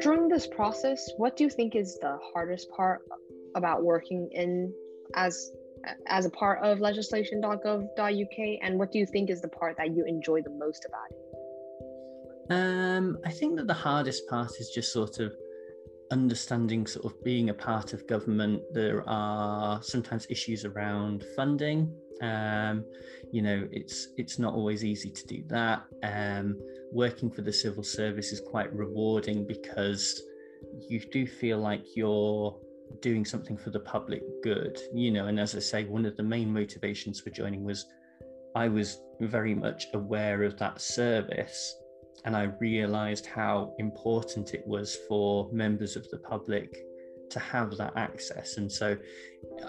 During this process, what do you think is the hardest part about working in as as a part of legislation.gov.uk and what do you think is the part that you enjoy the most about it? Um, I think that the hardest part is just sort of understanding sort of being a part of government. There are sometimes issues around funding. Um, you know, it's it's not always easy to do that. Um, working for the civil service is quite rewarding because you do feel like you're doing something for the public good. You know, and as I say, one of the main motivations for joining was I was very much aware of that service and I realized how important it was for members of the public to have that access. And so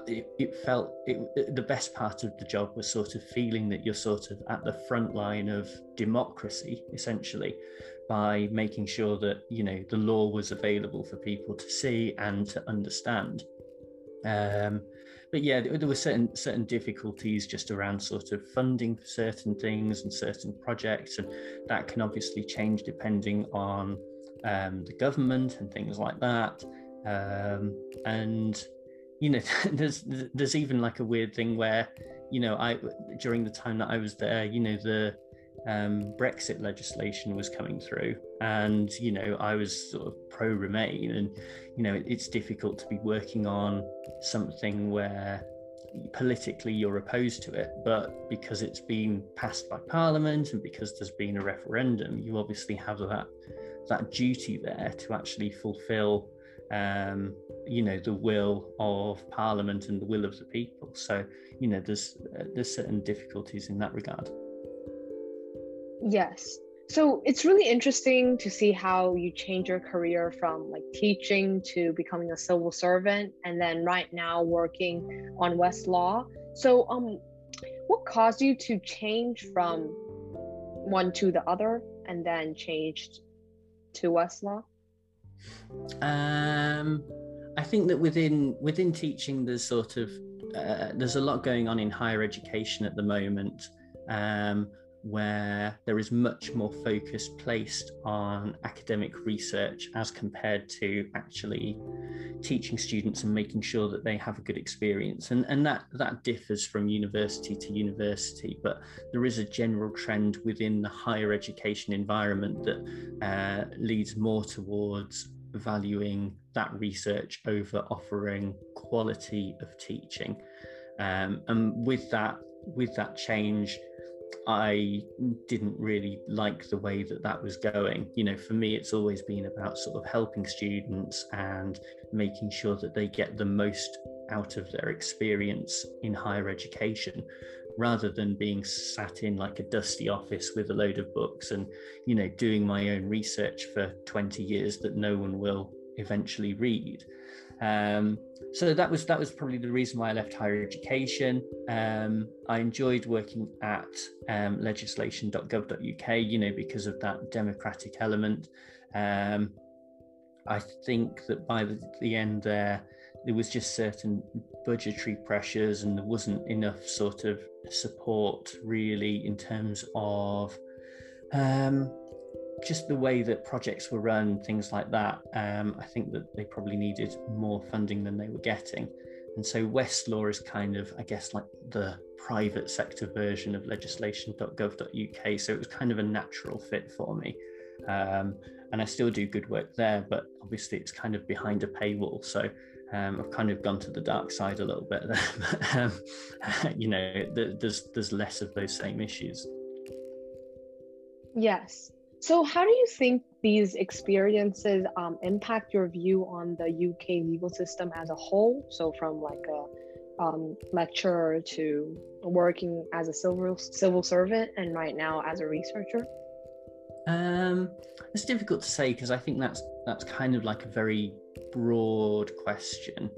it, it felt it, the best part of the job was sort of feeling that you're sort of at the front line of democracy, essentially, by making sure that, you know, the law was available for people to see and to understand. Um, but yeah, there were certain certain difficulties just around sort of funding for certain things and certain projects, and that can obviously change depending on um, the government and things like that. Um, and you know, there's there's even like a weird thing where you know I during the time that I was there, you know the um, Brexit legislation was coming through, and you know I was sort of pro Remain, and you know it's difficult to be working on something where politically you're opposed to it, but because it's been passed by Parliament and because there's been a referendum, you obviously have that that duty there to actually fulfil um, you know the will of Parliament and the will of the people. So you know there's uh, there's certain difficulties in that regard. Yes. So it's really interesting to see how you change your career from like teaching to becoming a civil servant and then right now working on Westlaw. So um what caused you to change from one to the other and then changed to Westlaw? Um I think that within within teaching there's sort of uh, there's a lot going on in higher education at the moment. Um, where there is much more focus placed on academic research as compared to actually teaching students and making sure that they have a good experience. And and that that differs from university to university but there is a general trend within the higher education environment that uh, leads more towards valuing that research over offering quality of teaching. Um, and with that with that change I didn't really like the way that that was going. You know, for me, it's always been about sort of helping students and making sure that they get the most out of their experience in higher education rather than being sat in like a dusty office with a load of books and you know doing my own research for 20 years that no one will eventually read um, so that was that was probably the reason why I left higher education. Um, I enjoyed working at um, legislation.gov.uk, you know, because of that democratic element. Um, I think that by the, the end there, there was just certain budgetary pressures, and there wasn't enough sort of support really in terms of um, just the way that projects were run, things like that, um, I think that they probably needed more funding than they were getting. And so Westlaw is kind of, I guess, like the private sector version of legislation.gov.uk. So it was kind of a natural fit for me. Um, and I still do good work there, but obviously it's kind of behind a paywall. So um, I've kind of gone to the dark side a little bit there. but, um, you know, there's there's less of those same issues. Yes, so, how do you think these experiences um, impact your view on the UK legal system as a whole? So, from like a um, lecturer to working as a civil civil servant, and right now as a researcher. Um, it's difficult to say because I think that's that's kind of like a very broad question.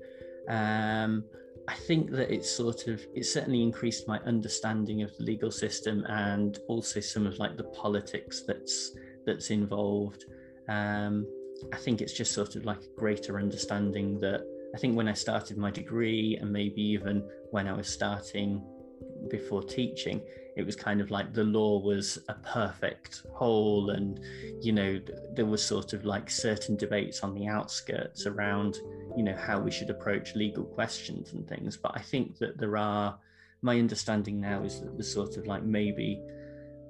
Um, I think that it's sort of it certainly increased my understanding of the legal system and also some of like the politics that's that's involved. Um, I think it's just sort of like a greater understanding that I think when I started my degree and maybe even when I was starting before teaching, it was kind of like the law was a perfect whole, and you know there was sort of like certain debates on the outskirts around you know how we should approach legal questions and things. But I think that there are my understanding now is that there's sort of like maybe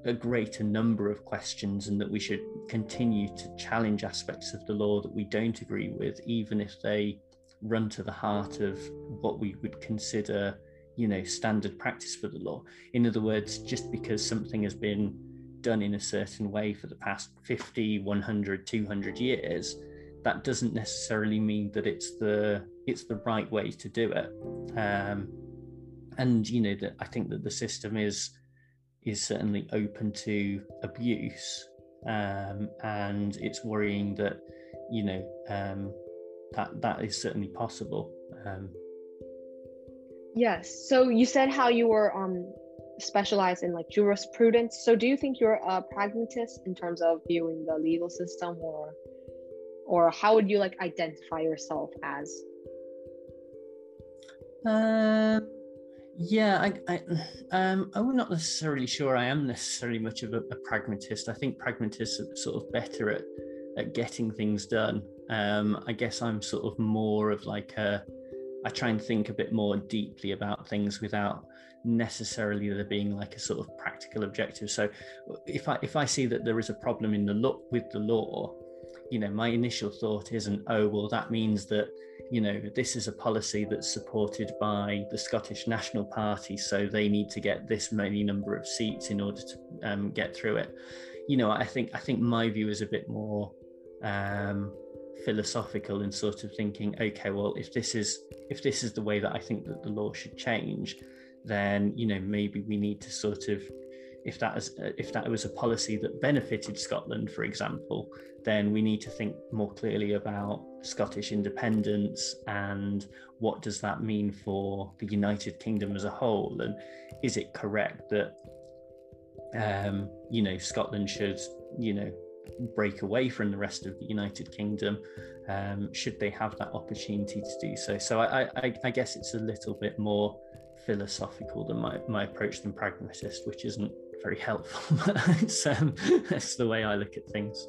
a greater number of questions and that we should continue to challenge aspects of the law that we don't agree with, even if they run to the heart of what we would consider, you know, standard practice for the law. In other words, just because something has been done in a certain way for the past 50, 100, 200 years, that doesn't necessarily mean that it's the it's the right way to do it. Um, and you know that I think that the system is is certainly open to abuse, um, and it's worrying that you know um, that that is certainly possible. Yes. So you said how you were um, specialized in like jurisprudence. So do you think you're a pragmatist in terms of viewing the legal system, or or how would you like identify yourself as? Um yeah, I, I, um, I'm not necessarily sure I am necessarily much of a, a, pragmatist. I think pragmatists are sort of better at at getting things done. Um, I guess I'm sort of more of like a, I try and think a bit more deeply about things without necessarily there being like a sort of practical objective. So if I if I see that there is a problem in the law with the law, you know, my initial thought isn't, oh well, that means that you know, this is a policy that's supported by the Scottish National Party, so they need to get this many number of seats in order to um, get through it. You know, I think I think my view is a bit more um, philosophical and sort of thinking, okay, well, if this is if this is the way that I think that the law should change, then you know maybe we need to sort of if that is if that was a policy that benefited Scotland, for example, then we need to think more clearly about Scottish independence and what does that mean for the United Kingdom as a whole, and is it correct that um, you know Scotland should you know break away from the rest of the United Kingdom? Um, should they have that opportunity to do so? So I, I, I guess it's a little bit more philosophical than my, my approach than pragmatist, which isn't very helpful. but it's, um, that's the way I look at things.